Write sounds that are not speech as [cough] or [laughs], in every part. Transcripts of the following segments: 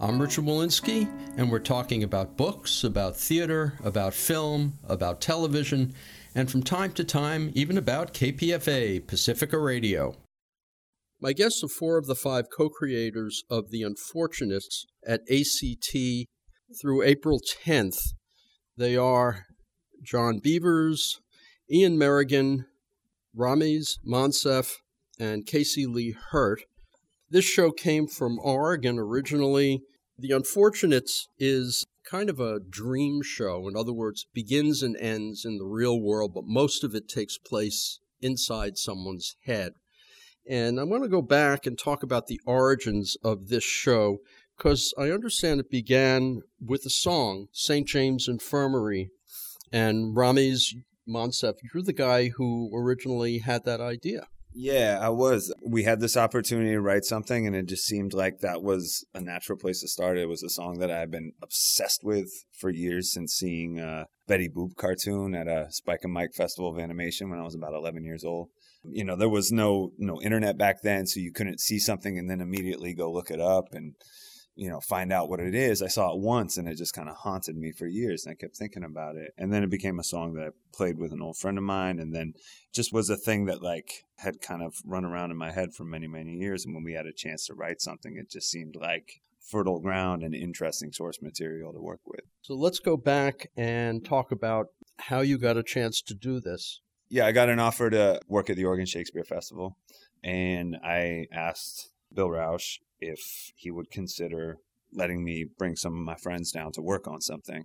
I'm Richard Wolinsky, and we're talking about books, about theater, about film, about television, and from time to time, even about KPFA, Pacifica Radio. My guests are four of the five co creators of The Unfortunates at ACT through April 10th. They are Jon Beavers, Ian Merrigan, Ramiz Monsef, and Casey Lee Hurt. This show came from Oregon originally. The Unfortunates is kind of a dream show. In other words, begins and ends in the real world, but most of it takes place inside someone's head. And I want to go back and talk about the origins of this show because I understand it began with a song, St. James Infirmary. And Ramiz Monsef, you're the guy who originally had that idea. Yeah, I was. We had this opportunity to write something, and it just seemed like that was a natural place to start. It was a song that I've been obsessed with for years since seeing uh, Betty Boop cartoon at a Spike and Mike Festival of Animation when I was about 11 years old. You know, there was no no internet back then, so you couldn't see something and then immediately go look it up and you know, find out what it is. I saw it once and it just kind of haunted me for years and I kept thinking about it. And then it became a song that I played with an old friend of mine and then just was a thing that like had kind of run around in my head for many, many years. And when we had a chance to write something, it just seemed like fertile ground and interesting source material to work with. So let's go back and talk about how you got a chance to do this. Yeah, I got an offer to work at the Oregon Shakespeare Festival and I asked Bill Rauch if he would consider letting me bring some of my friends down to work on something.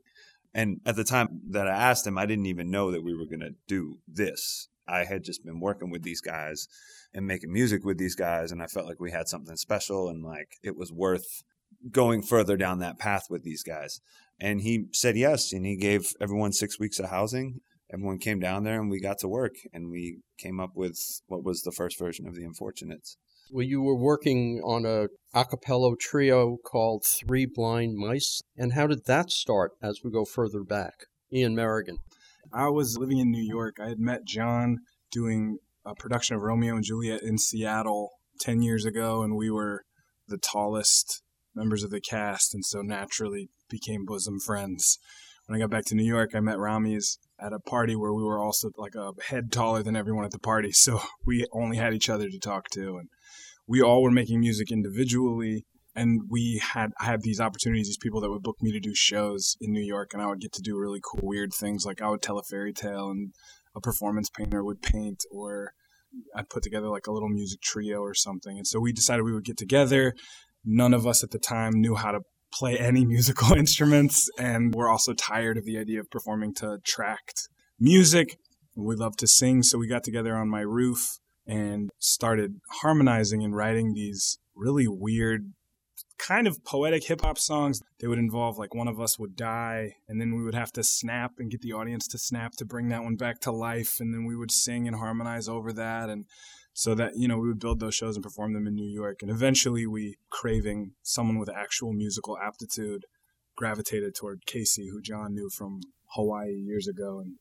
And at the time that I asked him, I didn't even know that we were going to do this. I had just been working with these guys and making music with these guys, and I felt like we had something special and like it was worth going further down that path with these guys. And he said yes, and he gave everyone six weeks of housing. Everyone came down there and we got to work, and we came up with what was the first version of The Unfortunates. Well, you were working on a a cappella trio called Three Blind Mice. And how did that start as we go further back? Ian Merrigan. I was living in New York. I had met Jon doing a production of Romeo and Juliet in Seattle 10 years ago, and we were the tallest members of the cast, and so naturally became bosom friends. When I got back to New York, I met Ramiz at a party where we were also like a head taller than everyone at the party, [laughs] so we only had each other to talk to, and we all were making music individually and we had I had these opportunities, these people that would book me to do shows in New York, and I would get to do really cool, weird things. Like I would tell a fairy tale, and a performance painter would paint, or I'd put together like a little music trio or something. And so we decided we would get together. None of us at the time knew how to play any [laughs] musical instruments, and we're also tired of the idea of performing to tracked music. We love to sing, so we got together on my roof and started harmonizing and writing these really weird kind of poetic hip hop songs. They would involve like one of us would die, and then we would have to snap and get the audience to snap to bring that one back to life, and then we would sing and harmonize over that, and so that you know we would build those shows and perform them in New York, and eventually we, craving someone with actual musical aptitude, gravitated toward Casey, who Jon knew from Hawaii years ago, and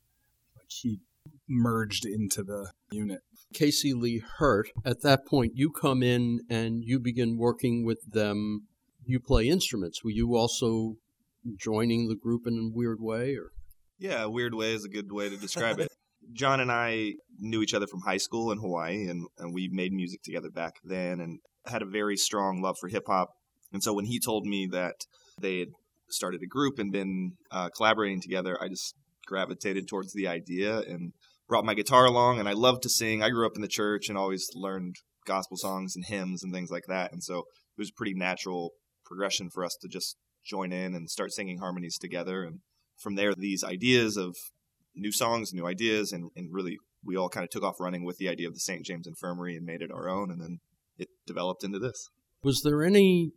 like he merged into the unit. Casey Lee Hurt, at that point you come in and you begin working with them. You play instruments. Were you also joining the group in a weird way or Yeah, weird way is a good way to describe it. [laughs] Jon and I knew each other from high school in Hawaii and, and we made music together back then and had a very strong love for hip hop. And so when he told me that they had started a group and been uh, collaborating together, I just gravitated towards the idea and brought my guitar along and I love to sing. I grew up in the church and always learned gospel songs and hymns and things like that. And so it was a pretty natural progression for us to just join in and start singing harmonies together. And from there, these ideas of new songs, new ideas, and, and really we all kind of took off running with the idea of the St. James Infirmary and made it our own. And then it developed into this. Was there any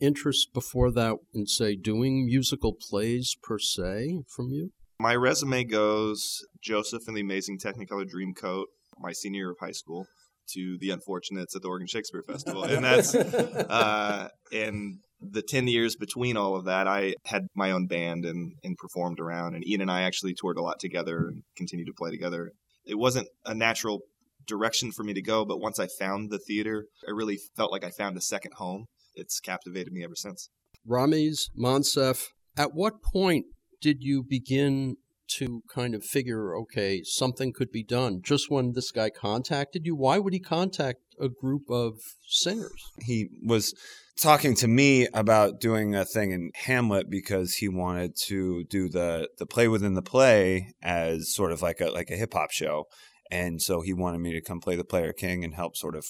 interest before that in, say, doing musical plays per se from you? My resume goes Joseph and the Amazing Technicolor Dreamcoat, my senior year of high school, to the Unfortunates at the Oregon Shakespeare Festival, and that's [laughs] uh, and the 10 years between all of that, I had my own band and, and performed around. And Ian and I actually toured a lot together and continued to play together. It wasn't a natural direction for me to go, but once I found the theater, I really felt like I found a second home. It's captivated me ever since. Ramiz, Monsef, at what point did you begin to kind of figure, okay, something could be done? Just when this guy contacted you? Why would he contact a group of singers? He was talking to me about doing a thing in Hamlet because he wanted to do the the play within the play as sort of like a like a hip hop show. And so he wanted me to come play the player king and help sort of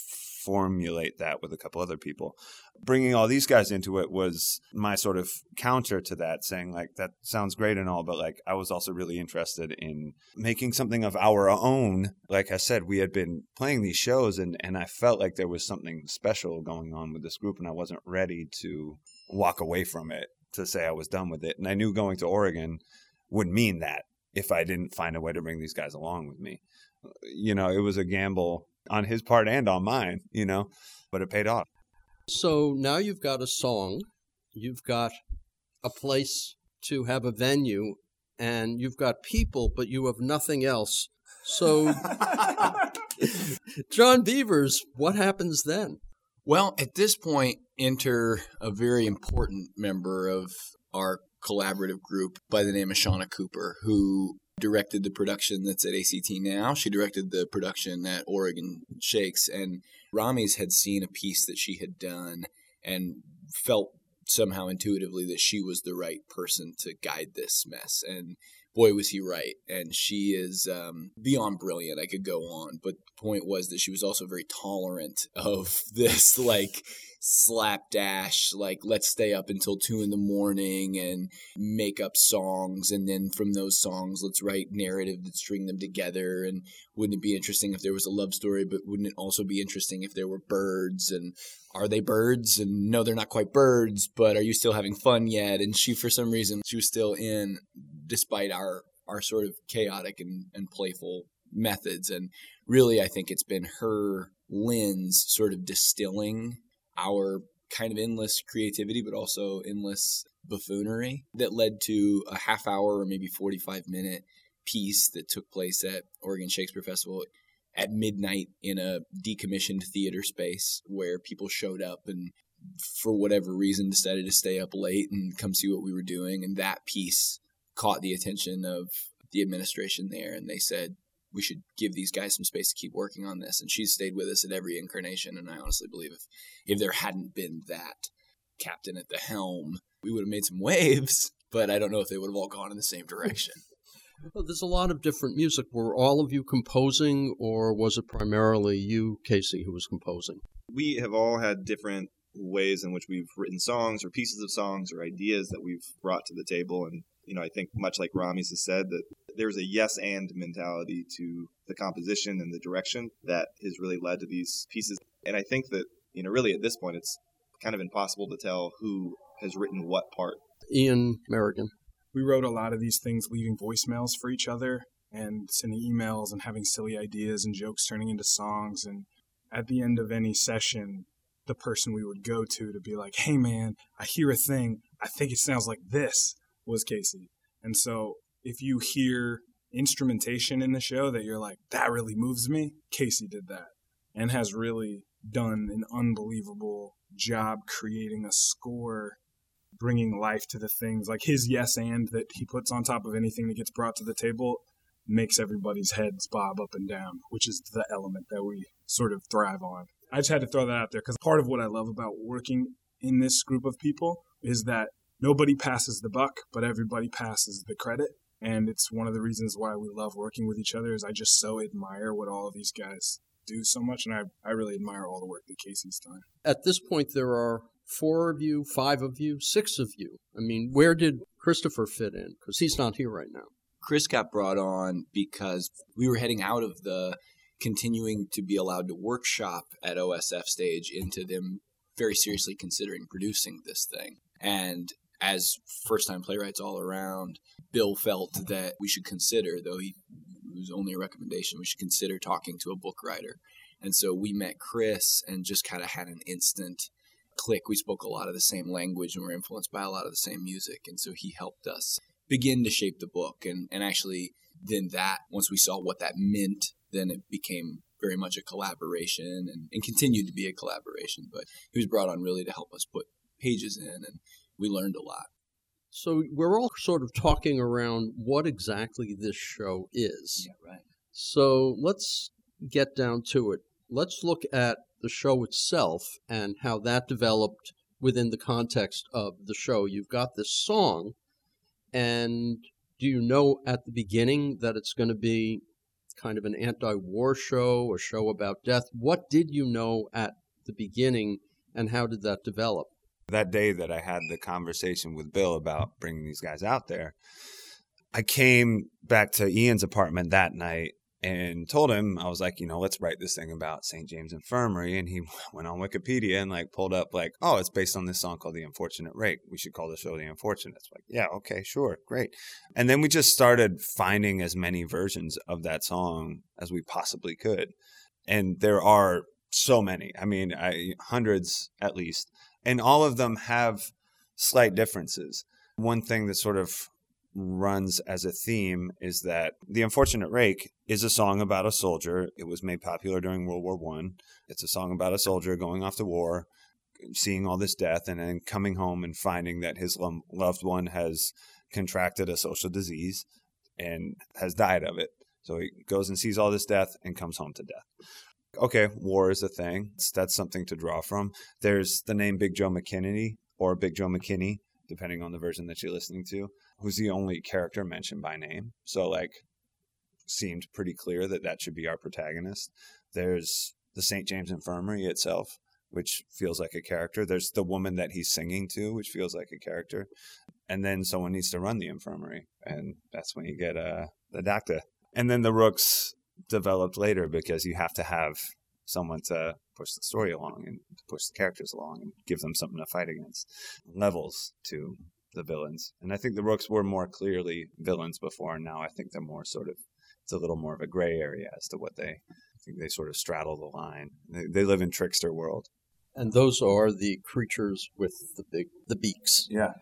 formulate that with a couple other people. Bringing all these guys into it was my sort of counter to that, saying, like, that sounds great and all, but like, I was also really interested in making something of our own. Like I said, we had been playing these shows and, and I felt like there was something special going on with this group and I wasn't ready to walk away from it to say I was done with it. And I knew going to Oregon would mean that if I didn't find a way to bring these guys along with me. You know, it was a gamble on his part and on mine, you know, but it paid off. So now you've got a song, you've got a place to have a venue, and you've got people, but you have nothing else. So, [laughs] Jon Beavers, what happens then? Well, at this point, enter a very important member of our collaborative group by the name of Shana Cooper, who directed the production that's at ACT now. She directed the production at Oregon Shakes, and Ramiz had seen a piece that she had done and felt somehow intuitively that she was the right person to guide this mess. And boy, was he right. And she is um, beyond brilliant. I could go on, but the point was that she was also very tolerant of [laughs] this, like slapdash, like let's stay up until two in the morning and make up songs, and then from those songs, let's write narrative that string them together. And wouldn't it be interesting if there was a love story, but wouldn't it also be interesting if there were birds? And are they birds? And no, they're not quite birds, but are you still having fun yet? And she, for some reason, she was still in, despite our our sort of chaotic and, and playful methods. And really, I think it's been her lens sort of distilling our kind of endless creativity, but also endless buffoonery that led to a half hour or maybe 45 minute piece that took place at Oregon Shakespeare Festival at midnight in a decommissioned theater space where people showed up and for whatever reason decided to stay up late and come see what we were doing. And that piece caught the attention of the administration there and they said we should give these guys some space to keep working on this. And she's stayed with us at every incarnation. And I honestly believe if, if there hadn't been that captain at the helm, we would have made some waves, but I don't know if they would have all gone in the same direction. [laughs] Well, there's a lot of different music. Were all of you composing, or was it primarily you, Casey, who was composing? We have all had different ways in which we've written songs or pieces of songs or ideas that we've brought to the table. And, you know, I think much like Ramiz has said, that there's a yes and mentality to the composition and the direction that has really led to these pieces. And I think that, you know, really at this point, it's kind of impossible to tell who has written what part. Ian Merrigan. We wrote a lot of these things leaving voicemails for each other and sending emails and having silly ideas and jokes turning into songs. And at the end of any session, the person we would go to to be like, hey man, I hear a thing. I think it sounds like this was Casey. And so if you hear instrumentation in the show that you're like, that really moves me, Casey did that and has really done an unbelievable job creating a score, bringing life to the things. Like his yes and that he puts on top of anything that gets brought to the table makes everybody's heads bob up and down, which is the element that we sort of thrive on. I just had to throw that out there because part of what I love about working in this group of people is that nobody passes the buck, but everybody passes the credit. And it's one of the reasons why we love working with each other is i just so admire what all of these guys do so much and i, I really admire all the work that casey's done. At this point there are four of you five of you six of you. I mean where did christopher fit in? Because he's not here right now. Chris got brought on because we were heading out of the continuing to be allowed to workshop at osf stage into them very seriously considering producing this thing. And as first time playwrights all around, Bill felt that we should consider, though he it was only a recommendation, we should consider talking to a book writer. And so we met Chris and just kind of had an instant click. We spoke a lot of the same language and were influenced by a lot of the same music. And so he helped us begin to shape the book. And, and actually, then that, once we saw what that meant, then it became very much a collaboration and, and continued to be a collaboration. But he was brought on really to help us put pages in, and we learned a lot. So we're all sort of talking around what exactly this show is. Yeah, right. So let's get down to it. Let's look at the show itself and how that developed within the context of the show. You've got this song, and do you know at the beginning that it's going to be kind of an anti war show, a show about death? What did you know at the beginning, and how did that develop? That day that I had the conversation with Bill about bringing these guys out there, I came back to Ian's apartment that night and told him I was like, you know, let's write this thing about St. James Infirmary, and he [laughs] went on Wikipedia and like pulled up like, oh, it's based on this song called The Unfortunate Rake. We should call the show The Unfortunates. Like, yeah, okay, sure, great. And then we just started finding as many versions of that song as we possibly could, and there are so many. I mean, I, hundreds at least and all of them have slight differences. One thing that sort of runs as a theme is that The Unfortunate Rake is a song about a soldier. It was made popular during World War One. It's a song about a soldier going off to war, seeing all this death, and then coming home and finding that his loved one has contracted a social disease and has died of it. So he goes and sees all this death and comes home to death okay, war is a thing. That's something to draw from. There's the name Big Joe McKinney or Big Joe McKinney, depending on the version that you're listening to, who's the only character mentioned by name. So, like, seemed pretty clear that that should be our protagonist. There's the St. James Infirmary itself, which feels like a character. There's the woman that he's singing to, which feels like a character. And then someone needs to run the infirmary, and that's when you get uh, the doctor. And then the rooks developed later because you have to have someone to push the story along and push the characters along and give them something to fight against. Levels to the villains. And I think the Rooks were more clearly villains before, and now I think they're more sort of it's a little more of a gray area as to what they I think they sort of straddle the line. They, they live in trickster world. And those are the creatures with the big the beaks. Yeah.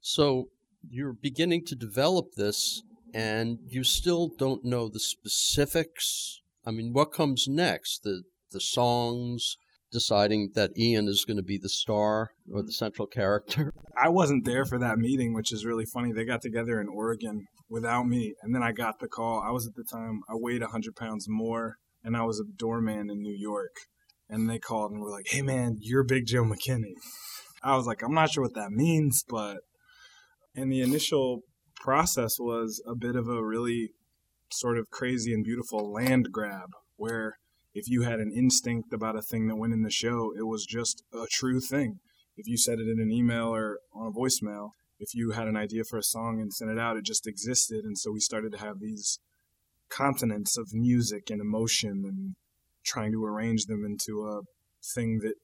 So you're beginning to develop this and you still don't know the specifics. I mean, what comes next? The the songs, deciding that Ian is going to be the star or the central character. [laughs] I wasn't there for that meeting, which is really funny. They got together in Oregon without me, and then I got the call. I was at the time I weighed hundred pounds more, and I was a doorman in New York. And they called and were like, "Hey man, you're Big Joe McKinney." I was like, "I'm not sure what that means, but." In the initial process was a bit of a really sort of crazy and beautiful land grab where if you had an instinct about a thing that went in the show, it was just a true thing. If you said it in an email or on a voicemail, if you had an idea for a song and sent it out, it just existed. And so we started to have these continents of music and emotion and trying to arrange them into a thing that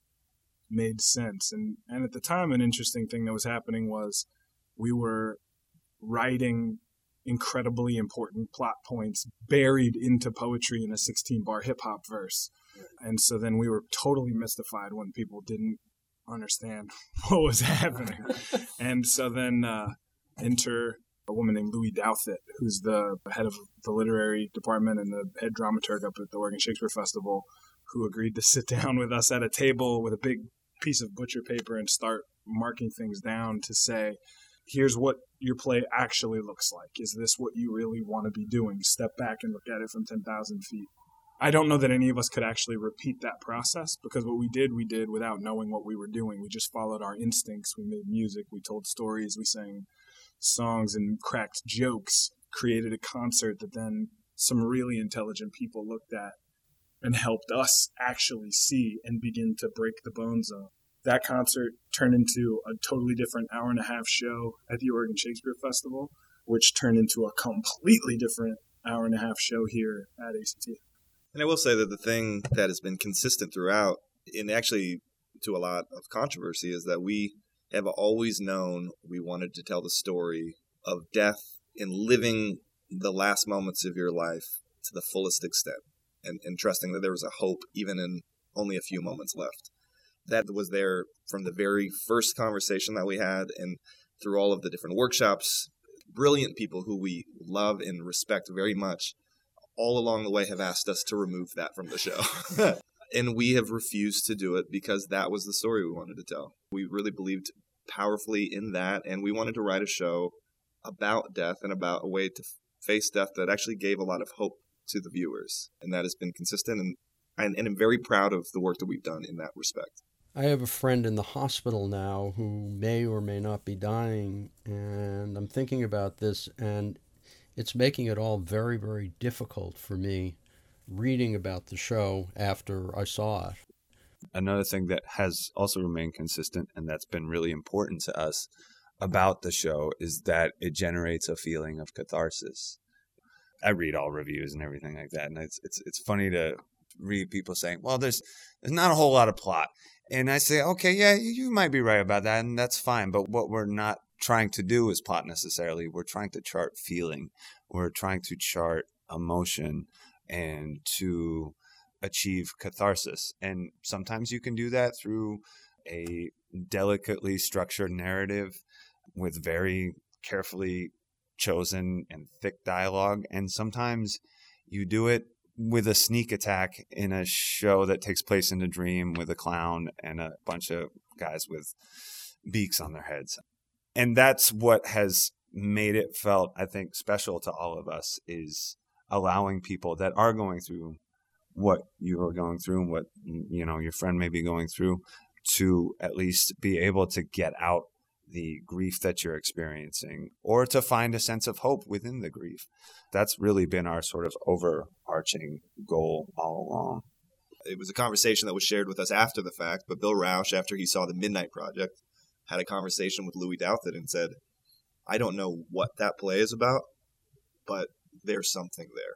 made sense. And and at the time an interesting thing that was happening was we were writing incredibly important plot points buried into poetry in a 16 bar hip hop verse. And so then we were totally mystified when people didn't understand [laughs] what was happening. [laughs] and so then uh, enter a woman named Lue Douthit, who's the head of the literary department and the head dramaturg up at the Oregon Shakespeare Festival, who agreed to sit [laughs] down with us at a table with a big piece of butcher paper and start marking things down to say, here's what your play actually looks like. Is this what you really want to be doing? Step back and look at it from 10,000 feet. I don't know that any of us could actually repeat that process because what we did, we did without knowing what we were doing. We just followed our instincts. We made music, we told stories, we sang songs and cracked jokes, created a concert that then some really intelligent people looked at and helped us actually see and begin to break the bones of that concert turned into a totally different hour and a half show at the Oregon Shakespeare Festival, which turned into a completely different hour and a half show here at ACT. And I will say that the thing that has been consistent throughout, and actually to a lot of controversy is that we have always known we wanted to tell the story of death and living the last moments of your life to the fullest extent and, and trusting that there was a hope even in only a few moments left. That was there from the very first conversation that we had and through all of the different workshops. Brilliant people who we love and respect very much all along the way have asked us to remove that from the show. [laughs] and we have refused to do it because that was the story we wanted to tell. We really believed powerfully in that, and we wanted to write a show about death and about a way to face death that actually gave a lot of hope to the viewers. And that has been consistent, and, and, and I'm very proud of the work that we've done in that respect. I have a friend in the hospital now who may or may not be dying, and I'm thinking about this, and it's making it all very, very difficult for me reading about the show after I saw it. Another thing that has also remained consistent and that's been really important to us about the show is that it generates a feeling of catharsis. I read all reviews and everything like that, and it's it's it's funny to read people saying, "Well, there's there's not a whole lot of plot," and I say, "Okay, yeah, you might be right about that, and that's fine." But what we're not trying to do is plot necessarily. We're trying to chart feeling. We're trying to chart emotion and to achieve catharsis. And sometimes you can do that through a delicately structured narrative with very carefully chosen and thick dialogue. And sometimes you do it with a sneak attack in a show that takes place in a dream with a clown and a bunch of guys with beaks on their heads. And that's what has made it felt, I think, special to all of us is allowing people that are going through what you are going through and what you know your friend may be going through to at least be able to get out the grief that you're experiencing or to find a sense of hope within the grief. That's really been our sort of overarching goal all along. It was a conversation that was shared with us after the fact, but Bill Rauch, after he saw the Midnight Project, had a conversation with Lue Douthit and said, I don't know what that play is about, but there's something there.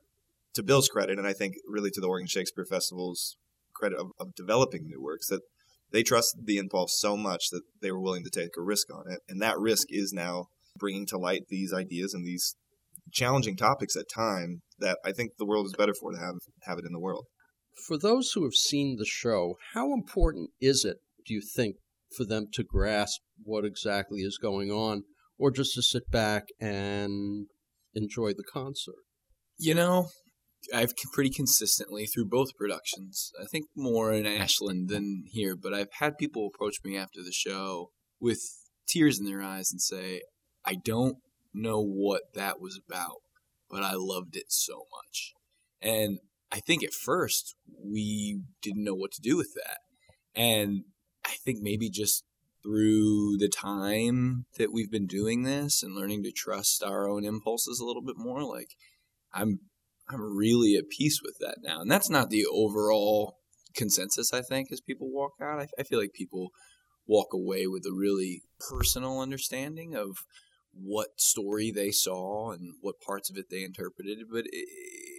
To Bill's credit, and I think really to the Oregon Shakespeare Festival's credit of, of developing new works, that they trusted the impulse so much that they were willing to take a risk on it. And that risk is now bringing to light these ideas and these challenging topics at time that I think the world is better for to have have it in the world. For those who have seen the show, how important is it, do you think, for them to grasp what exactly is going on, or just to sit back and enjoy the concert? You know, I've pretty consistently through both productions. I think more in Ashland than here, but I've had people approach me after the show with tears in their eyes and say, "I don't know what that was about, but I loved it so much." And I think at first we didn't know what to do with that. And I think maybe just through the time that we've been doing this and learning to trust our own impulses a little bit more like i'm i'm really at peace with that now. And that's not the overall consensus i think as people walk out. I, I feel like people walk away with a really personal understanding of what story they saw and what parts of it they interpreted. But it,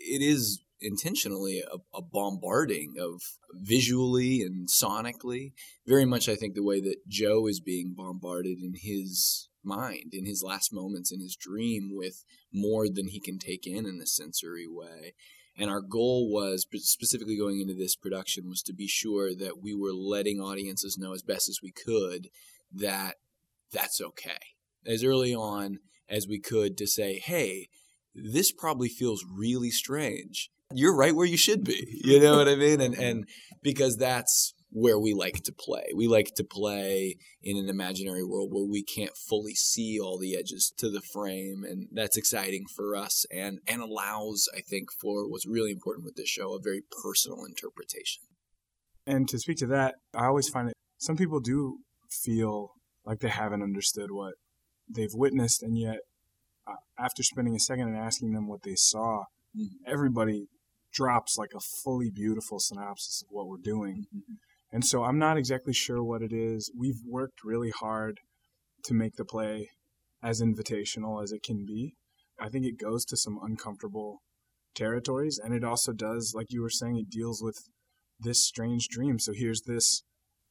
it is intentionally a, a, bombarding of visually and sonically. Very much, I think, the way that Joe is being bombarded in his mind, in his last moments, in his dream, with more than he can take in in a sensory way. And our goal was, specifically going into this production, was to be sure that we were letting audiences know as best as we could that that's okay. As early on as we could to say, hey, this probably feels really strange you're right where you should be. You know what I mean? And and because that's where we like to play. We like to play in an imaginary world where we can't fully see all the edges to the frame and that's exciting for us and and allows I think for what's really important with this show a very personal interpretation. And to speak to that, I always find it some people do feel like they haven't understood what they've witnessed and yet uh, after spending a second and asking them what they saw, mm-hmm. everybody drops like a fully beautiful synopsis of what we're doing. Mm-hmm. And so I'm not exactly sure what it is. We've worked really hard to make the play as invitational as it can be. I think it goes to some uncomfortable territories and it also does like you were saying it deals with this strange dream. So here's this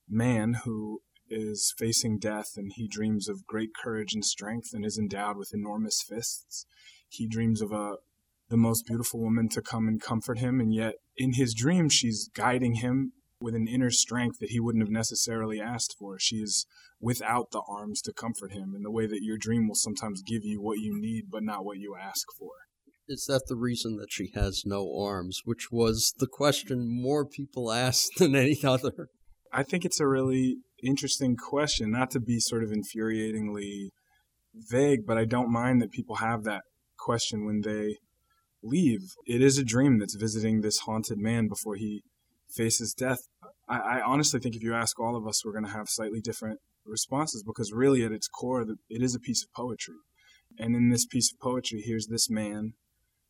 man who is facing death and he dreams of great courage and strength and is endowed with enormous fists. He dreams of a the most beautiful woman to come and comfort him and yet in his dream she's guiding him with an inner strength that he wouldn't have necessarily asked for. She is without the arms to comfort him in the way that your dream will sometimes give you what you need but not what you ask for. Is that the reason that she has no arms, which was the question more people asked than any other? I think it's a really interesting question, not to be sort of infuriatingly vague, but I don't mind that people have that question when they leave. It is a dream that's visiting this haunted man before he faces death. I, I honestly think if you ask all of us, we're going to have slightly different responses because really at its core, it is a piece of poetry. And in this piece of poetry, here's this man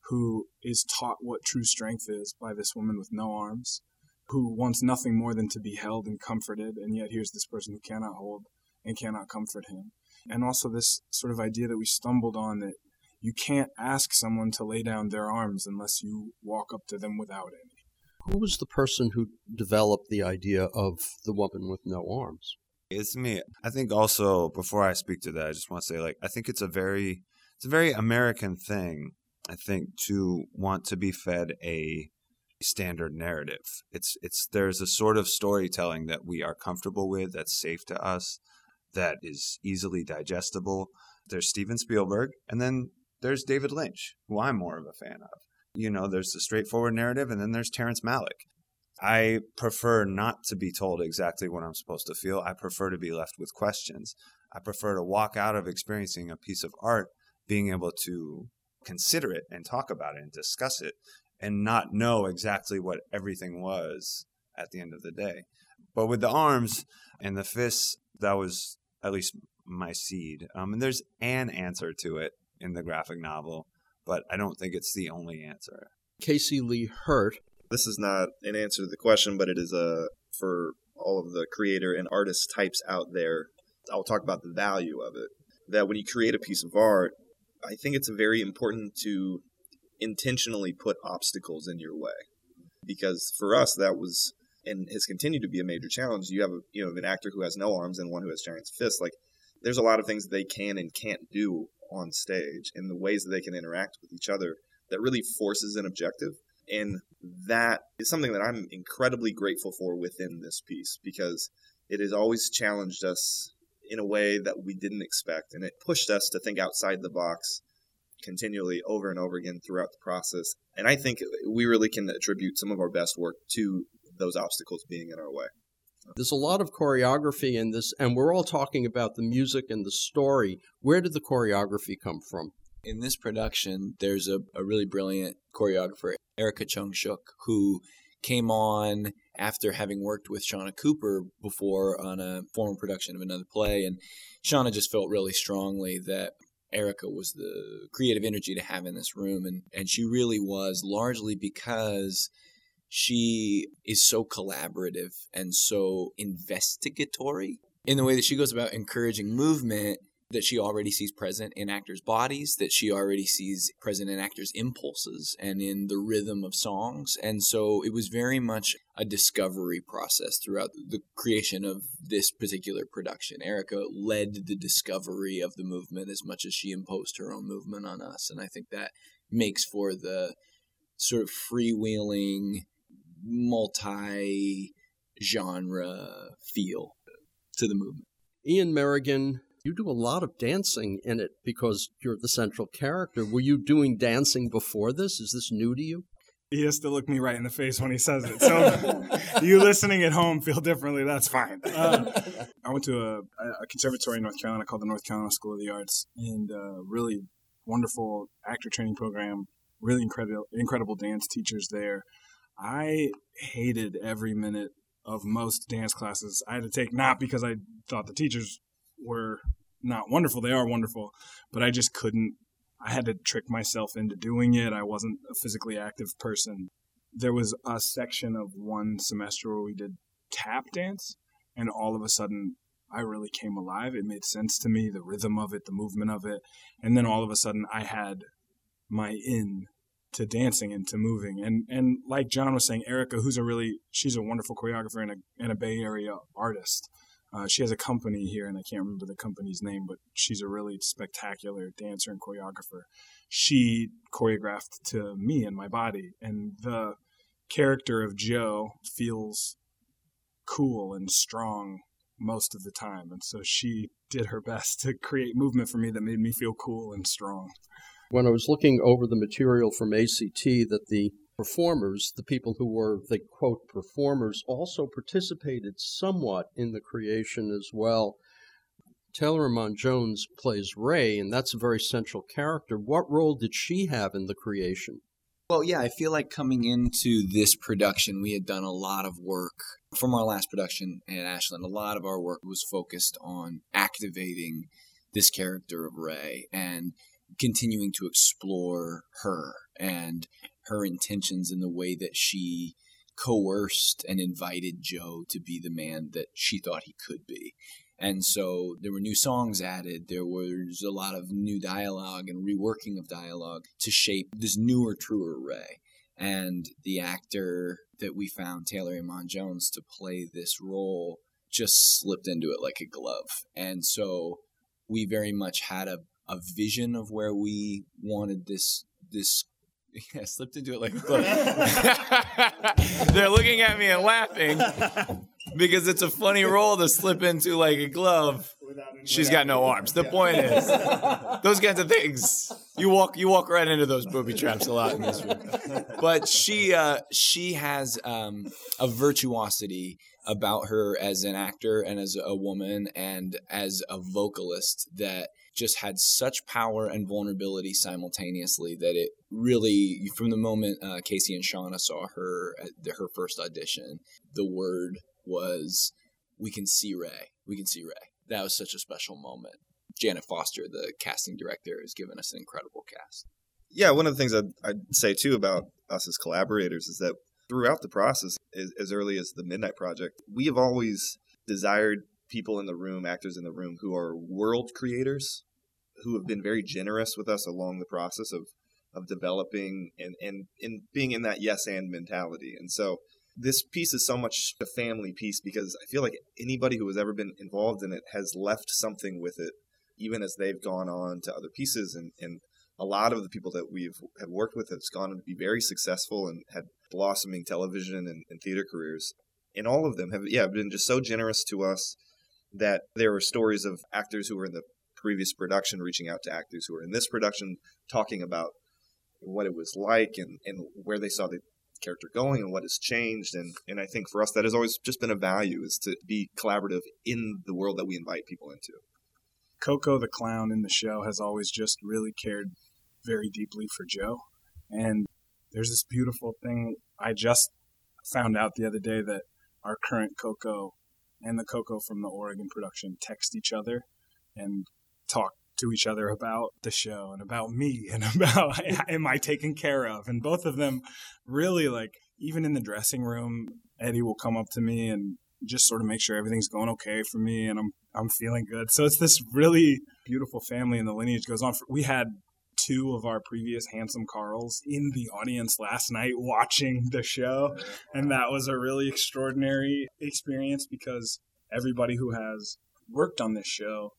who is taught what true strength is by this woman with no arms, who wants nothing more than to be held and comforted, and yet here's this person who cannot hold and cannot comfort him. And also this sort of idea that we stumbled on that you can't ask someone to lay down their arms unless you walk up to them without any. Who was the person who developed the idea of the woman with no arms? It's me. I think also before I speak to that, I just want to say like I think it's a very it's a very American thing I think to want to be fed a standard narrative. It's it's there's a sort of storytelling that we are comfortable with that's safe to us, that is easily digestible. There's Steven Spielberg, and then there's David Lynch, who I'm more of a fan of. You know, there's the straightforward narrative, and then there's Terrence Malick. I prefer not to be told exactly what I'm supposed to feel. I prefer to be left with questions. I prefer to walk out of experiencing a piece of art being able to consider it and talk about it and discuss it and not know exactly what everything was at the end of the day. But with the arms and the fists, that was at least my seed. Um, and there's an answer to it in the graphic novel, but I don't think it's the only answer. Casey Lee Hurt. This is not an answer to the question, but it is a for all of the creator and artist types out there. I'll talk about the value of it. That when you create a piece of art, I think it's very important to intentionally put obstacles in your way because for us that was and has continued to be a major challenge. You have a you know an actor who has no arms and one who has giant fists. Like there's a lot of things they can and can't do on stage and the ways that they can interact with each other that really forces an objective. And that is something that I'm incredibly grateful for within this piece because it has always challenged us in a way that we didn't expect. And it pushed us to think outside the box continually over and over again throughout the process. And I think we really can attribute some of our best work to those obstacles being in our way. There's a lot of choreography in this, and we're all talking about the music and the story. Where did the choreography come from? In this production, there's a, a really brilliant choreographer, Erika Chong Shuch, who came on after having worked with Shana Cooper before on a former production of another play. And Shana just felt really strongly that Erika was the creative energy to have in this room. And, and she really was largely because she is so collaborative and so investigatory in the way that she goes about encouraging movement that she already sees present in actors' bodies, that she already sees present in actors' impulses and in the rhythm of songs. And so it was very much a discovery process throughout the creation of this particular production. Erika led the discovery of the movement as much as she imposed her own movement on us. And I think that makes for the sort of freewheeling, multi genre feel to the movement. Ian Merrigan you do a lot of dancing in it because you're the central character. Were you doing dancing before this? Is this new to you? He has to look me right in the face when he says it. So, [laughs] you listening at home feel differently. That's fine. Uh, I went to a, a, conservatory in North Carolina called the North Carolina School of the Arts, and a really wonderful actor training program. Really incredible, incredible dance teachers there. I hated every minute of most dance classes I had to take, not because I thought the teachers were not wonderful. They are wonderful, but I just couldn't. I had to trick myself into doing it. I wasn't a physically active person. There was a section of one semester where we did tap dance, and all of a sudden, I really came alive. It made sense to me, the rhythm of it, the movement of it. And then all of a sudden, I had my in to dancing and to moving. And and like Jon was saying, Erika, who's a really she's a wonderful choreographer and a and a Bay Area artist. Uh, she has a company here, and I can't remember the company's name, but she's a really spectacular dancer and choreographer. She choreographed to me and my body, and the character of Joe feels cool and strong most of the time. And so she did her best to create movement for me that made me feel cool and strong. When I was looking over the material from ACT, that the performers, the people who were the quote performers, also participated somewhat in the creation as well. Taylor Iman Jones plays Ray, and that's a very central character. What role did she have in the creation? Well, yeah, I feel like coming into this production, we had done a lot of work from our last production at Ashland. A lot of our work was focused on activating this character of Ray and continuing to explore her and her intentions in the way that she coerced and invited Joe to be the man that she thought he could be. And so there were new songs added. There was a lot of new dialogue and reworking of dialogue to shape this newer, truer Ray. And the actor that we found, Taylor Iman Jones, to play this role just slipped into it like a glove. And so we very much had a, a vision of where we wanted this this [laughs] yeah, slipped into it like a [laughs] glove. [laughs] They're looking at me and laughing because it's a funny role to slip into like a glove. She's got no arms. The point is, those kinds of things. You walk, you walk right into those booby traps a lot in this room. But she, uh, she has um, a virtuosity about her as an actor and as a woman and as a vocalist that just had such power and vulnerability simultaneously that it really, from the moment uh, Casey and Shana saw her at the, her first audition, the word was, "We can see Ray. We can see Ray." That was such a special moment. Janet Foster, the casting director, has given us an incredible cast. Yeah, one of the things I'd, I'd say too about us as collaborators is that throughout the process, as, as early as the Midnight Project, we have always desired people in the room, actors in the room, who are world creators, who have been very generous with us along the process of of developing and and, and being in that yes and mentality. And so this piece is so much a family piece because I feel like anybody who has ever been involved in it has left something with it, even as they've gone on to other pieces. And, and a lot of the people that we've have worked with has gone on to be very successful and had blossoming television and, and theater careers. And all of them have, yeah, been just so generous to us that there are stories of actors who were in the previous production reaching out to actors who were in this production talking about what it was like and, and where they saw the character going and what has changed. And and I think for us that has always just been a value is to be collaborative in the world that we invite people into. Coco the clown in the show has always just really cared very deeply for Joe. And there's this beautiful thing. I just found out the other day that our current Coco and the Coco from the Oregon production text each other. And talk to each other about the show and about me and [laughs] about am I taken care of? And both of them really like even in the dressing room, Eddie will come up to me and just sort of make sure everything's going okay for me and I'm I'm feeling good. So it's this really beautiful family and the lineage goes on. We had two of our previous handsome Carls in the audience last night watching the show and that was a really extraordinary experience because everybody who has worked on this show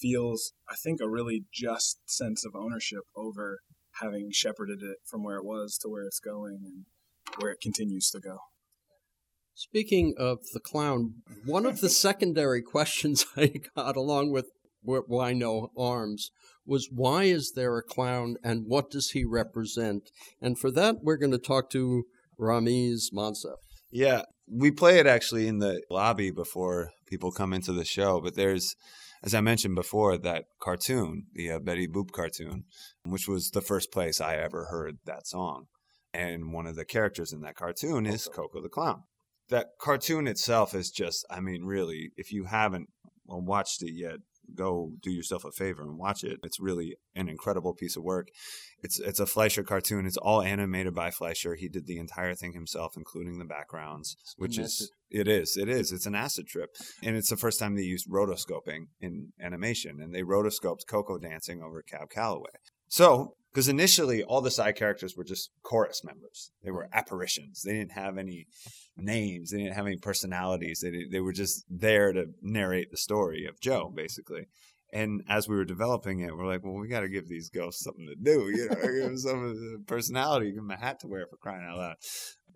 feels, I think, a really just sense of ownership over having shepherded it from where it was to where it's going and where it continues to go. Speaking of the clown, one of the [laughs] secondary questions [laughs] I got along with Why No Arms was why is there a clown and what does he represent? And for that, we're going to talk to Ramiz Monsef. Yeah, we play it actually in the lobby before people come into the show, but there's as I mentioned before, that cartoon, the uh, Betty Boop cartoon, which was the first place I ever heard that song. And one of the characters in that cartoon is Coco the Clown. That cartoon itself is just, I mean, really, if you haven't watched it yet, go do yourself a favor and watch it. It's really an incredible piece of work. It's it's a Fleischer cartoon. It's all animated by Fleischer. He did the entire thing himself, including the backgrounds, which is it is it is it's an acid trip, and it's the first time they used rotoscoping in animation, and they rotoscoped Coco dancing over Cab Calloway. So, because initially all the side characters were just chorus members, they were apparitions. They didn't have any names, they didn't have any personalities. They they were just there to narrate the story of Joe, basically. And as we were developing it, we're like, well, we got to give these ghosts something to do, you know, [laughs] give them some personality, give them a hat to wear for crying out loud.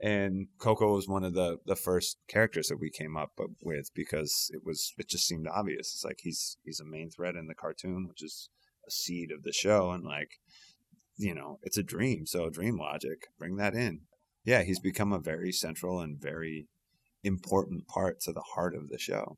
And Coco was one of the the first characters that we came up with because it was it just seemed obvious. It's like he's he's a main thread in the cartoon, which is seed of the show, and like you know, it's a dream. So dream logic, bring that in. Yeah, he's become a very central and very important part to the heart of the show.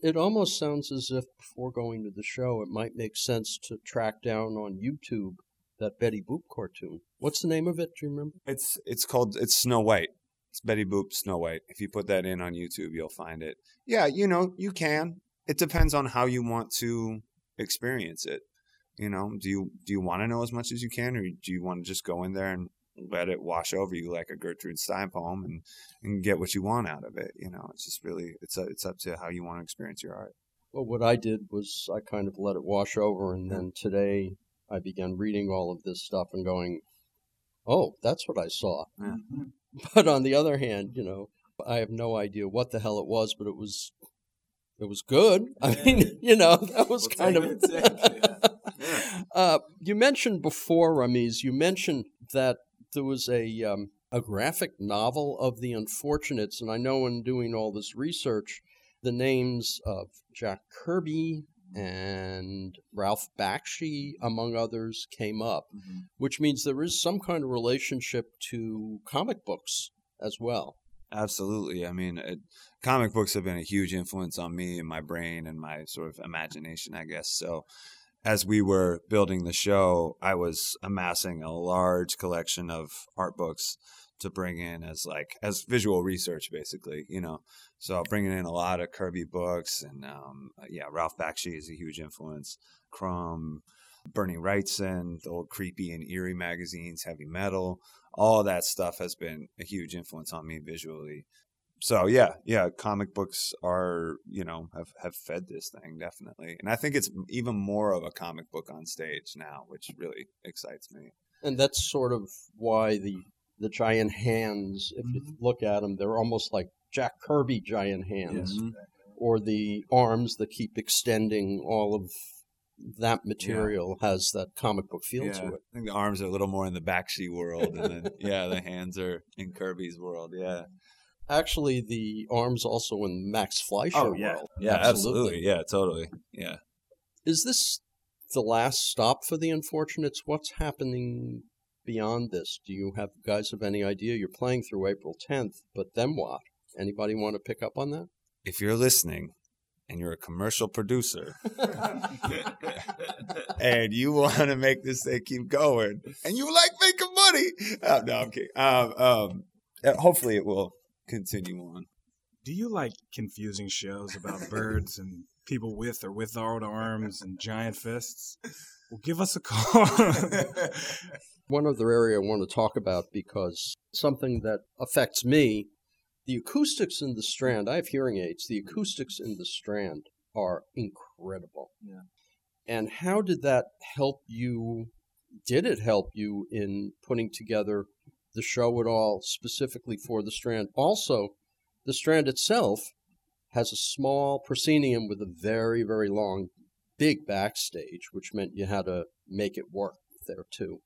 It almost sounds as if before going to the show, it might make sense to track down on YouTube that Betty Boop cartoon. What's the name of it? Do you remember? It's it's called it's Snow White. It's Betty Boop Snow White. If you put that in on YouTube, you'll find it. Yeah, you know, you can. It depends on how you want to experience it. You know, do you do you want to know as much as you can, or do you want to just go in there and let it wash over you like a Gertrude Stein poem and, and get what you want out of it? You know, it's just really it's a, it's up to how you want to experience your art. Well, what I did was I kind of let it wash over, and then today I began reading all of this stuff and going, "Oh, that's what I saw." Yeah. [laughs] But on the other hand, you know, I have no idea what the hell it was, but it was it was good. I mean, [laughs] you know, that was We'll kind take of. [laughs] uh, you mentioned before, Ramiz. You mentioned that there was a um, a graphic novel of the Unfortunates, and I know in doing all this research, the names of Jack Kirby and Ralph Bakshi, among others, came up, Mm-hmm. which means there is some kind of relationship to comic books as well. Absolutely. I mean, it, comic books have been a huge influence on me and my brain and my sort of imagination, I guess. So, as we were building the show, I was amassing a large collection of art books to bring in as like as visual research, basically. You know, so bringing in a lot of Kirby books and um, yeah, Ralph Bakshi is a huge influence. Crumb, Bernie Wrightson, the old creepy and eerie magazines, heavy metal all that stuff has been a huge influence on me visually. So yeah, yeah, comic books are you know have have fed this thing definitely, and I think it's even more of a comic book on stage now, which really excites me. And that's sort of why the the giant hands, if you look at them, they're almost like Jack Kirby giant hands, Mhm. or the arms that keep extending. All of that material has that comic book feel Yeah, to it. I think the arms are a little more in the Bakshi world, and then yeah, the hands are in Kirby's world. Yeah, Actually, the arms also in Max Fleischer Oh, yeah. world. yeah, absolutely, yeah, totally, yeah. Is this the last stop for the Unfortunates? What's happening beyond this? Do you have guys have any idea? You're playing through April 10th, but then what? Anybody want to pick up on that? If you're listening and you're a commercial producer [laughs] and you want to make this thing keep going and you like making money, oh, no, I'm kidding. Um, um, uh, hopefully it will continue on. Do you like confusing shows about [laughs] birds and people with or without arms and giant fists? Well, give us a call. [laughs] One other area I want to talk about because something that affects me, the acoustics in the Strand, I have hearing aids, the acoustics in the Strand are incredible. Yeah. And how did that help you? Did it help you in putting together the show at all specifically for the Strand? Also, the Strand itself has a small proscenium with a very, very long, big backstage, which meant you had to make it work there too.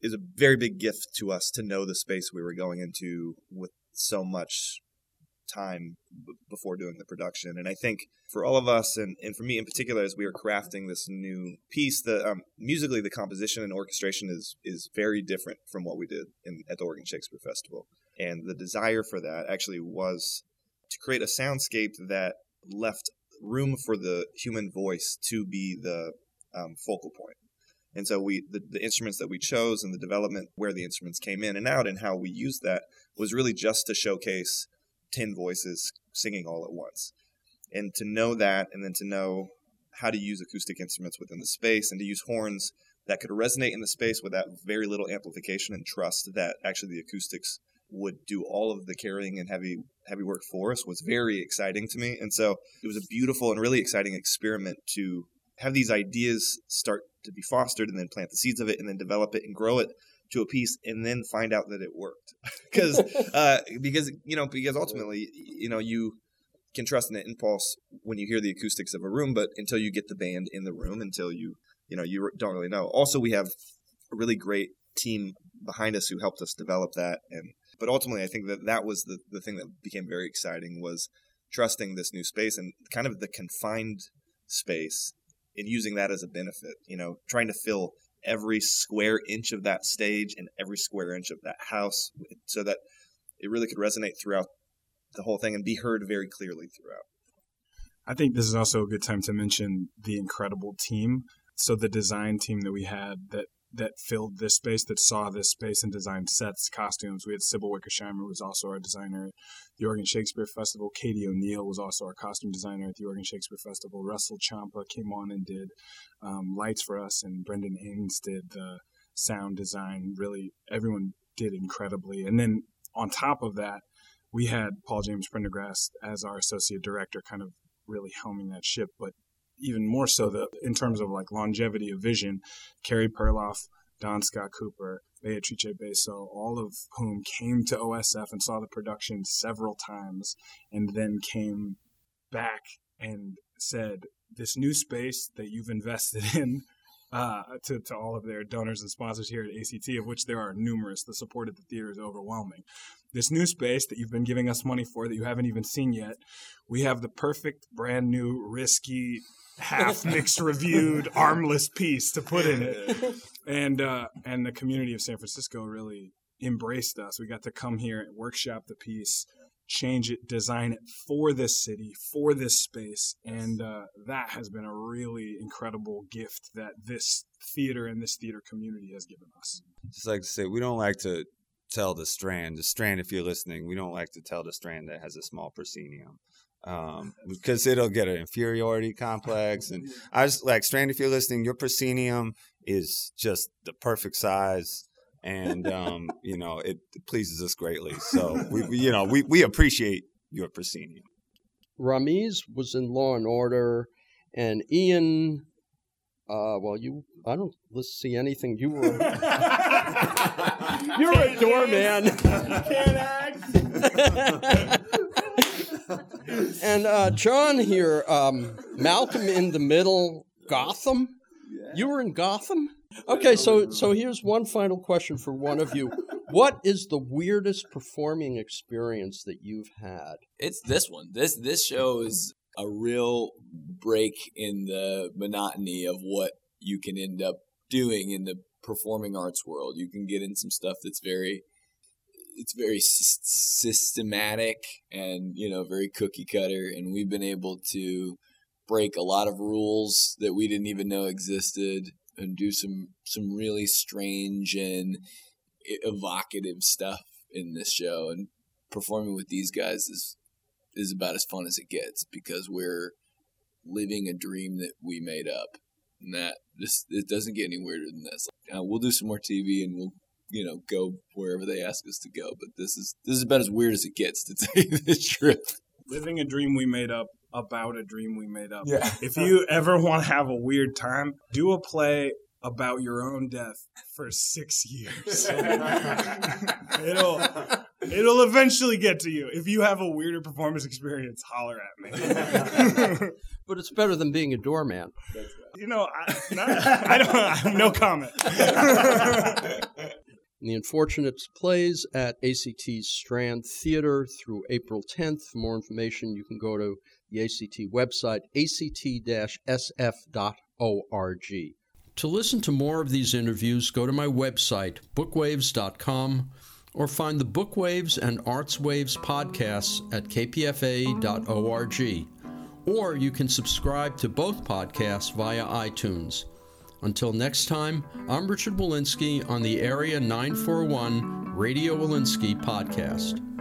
is a very big gift to us to know the space we were going into with so much time b- before doing the production. And I think for all of us, and, and for me in particular, as we were crafting this new piece, the um, musically the composition and orchestration is is very different from what we did in, at the Oregon Shakespeare Festival. And the desire for that actually was to create a soundscape that left room for the human voice to be the um, focal point. And so we the, the instruments that we chose and the development where the instruments came in and out and how we used that was really just to showcase 10 voices singing all at once. And to know that and then to know how to use acoustic instruments within the space and to use horns that could resonate in the space without very little amplification and trust that actually the acoustics would do all of the carrying and heavy heavy work for us was very exciting to me. And so it was a beautiful and really exciting experiment to have these ideas start to be fostered and then plant the seeds of it and then develop it and grow it to a piece and then find out that it worked. [laughs] Because [laughs] uh, because you know because ultimately you know you can trust in an impulse when you hear the acoustics of a room but until you get the band in the room until you you know you don't really know. Also we have a really great team behind us who helped us develop that and but ultimately i think that that was the, the thing that became very exciting was trusting this new space and kind of the confined space and using that as a benefit you know trying to fill every square inch of that stage and every square inch of that house so that it really could resonate throughout the whole thing and be heard very clearly throughout. I think this is also a good time to mention the incredible team. So the design team that we had that that filled this space, that saw this space and designed sets, costumes. We had Sybil Wickersheimer, who was also our designer at the Oregon Shakespeare Festival. Katie O'Neill was also our costume designer at the Oregon Shakespeare Festival. Russell Champa came on and did um, lights for us, and Brendan Haynes did the sound design. Really, everyone did incredibly. And then on top of that, we had Paul James Prendergast as our associate director, kind of really helming that ship. But even more so, the in terms of like longevity of vision, Carey Perloff, Don Scott Cooper, Beatrice Basso, all of whom came to OSF and saw the production several times, and then came back and said, "This new space that you've invested [laughs] in." Uh, to, to all of their donors and sponsors here at ACT, of which there are numerous. The support at the theater is overwhelming this new space that you've been giving us money for that you haven't even seen yet. We have the perfect brand new risky half [laughs] mixed reviewed armless piece to put in it. And uh, and the community of San Francisco really embraced us. We got to come here and workshop the piece, change it, design it for this city, for this space, and uh, that has been a really incredible gift that this theater and this theater community has given us. Just like to say, we don't like to tell the strand. The strand, if you're listening, we don't like to tell the strand that has a small proscenium. Um, [laughs] because it'll get an inferiority complex. And [laughs] I was like, Strand, if you're listening, your proscenium is just the perfect size. And, um, [laughs] you know, it, it, pleases us greatly. So, we, we, you know, we, we appreciate your proscenium. Ramiz was in Law and Order, and Ian uh, well, you, I don't let's see anything. You were, [laughs] [laughs] you're a doorman. Can't act. and uh, Jon here, um, Malcolm in the Middle, Gotham. You were in Gotham. Okay, so so here's one final question for one of you. [laughs] What is the weirdest performing experience that you've had? It's this one. This this show is a real break in the monotony of what you can end up doing in the performing arts world. You can get in some stuff that's very it's very s- systematic and you know very cookie cutter and we've been able to break a lot of rules that we didn't even know existed and do some some really strange and evocative stuff in this show and performing with these guys is is about as fun as it gets because we're living a dream that we made up. And that this it doesn't get any weirder than this. Uh, we'll do some more TV and we'll you know go wherever they ask us to go. But this is this is about as weird as it gets to take this trip. Living a dream we made up about a dream we made up. Yeah. if you ever want to have a weird time, do a play about your own death for six years. [laughs] it'll it'll eventually get to you. If you have a weirder performance experience, holler at me. [laughs] but it's better than being a doorman. You know, I, not, I don't. I have no comment. [laughs] The Unfortunates plays at ACT's Strand Theater through April 10th. For more information, you can go to the ACT website, act-sf.org. To listen to more of these interviews, go to my website, bookwaves.com, or find the Bookwaves and Arts Waves podcasts at kpfa.org. Or you can subscribe to both podcasts via iTunes. Until next time, I'm Richard Wolinsky on the Area 941 Radio Wolinsky podcast.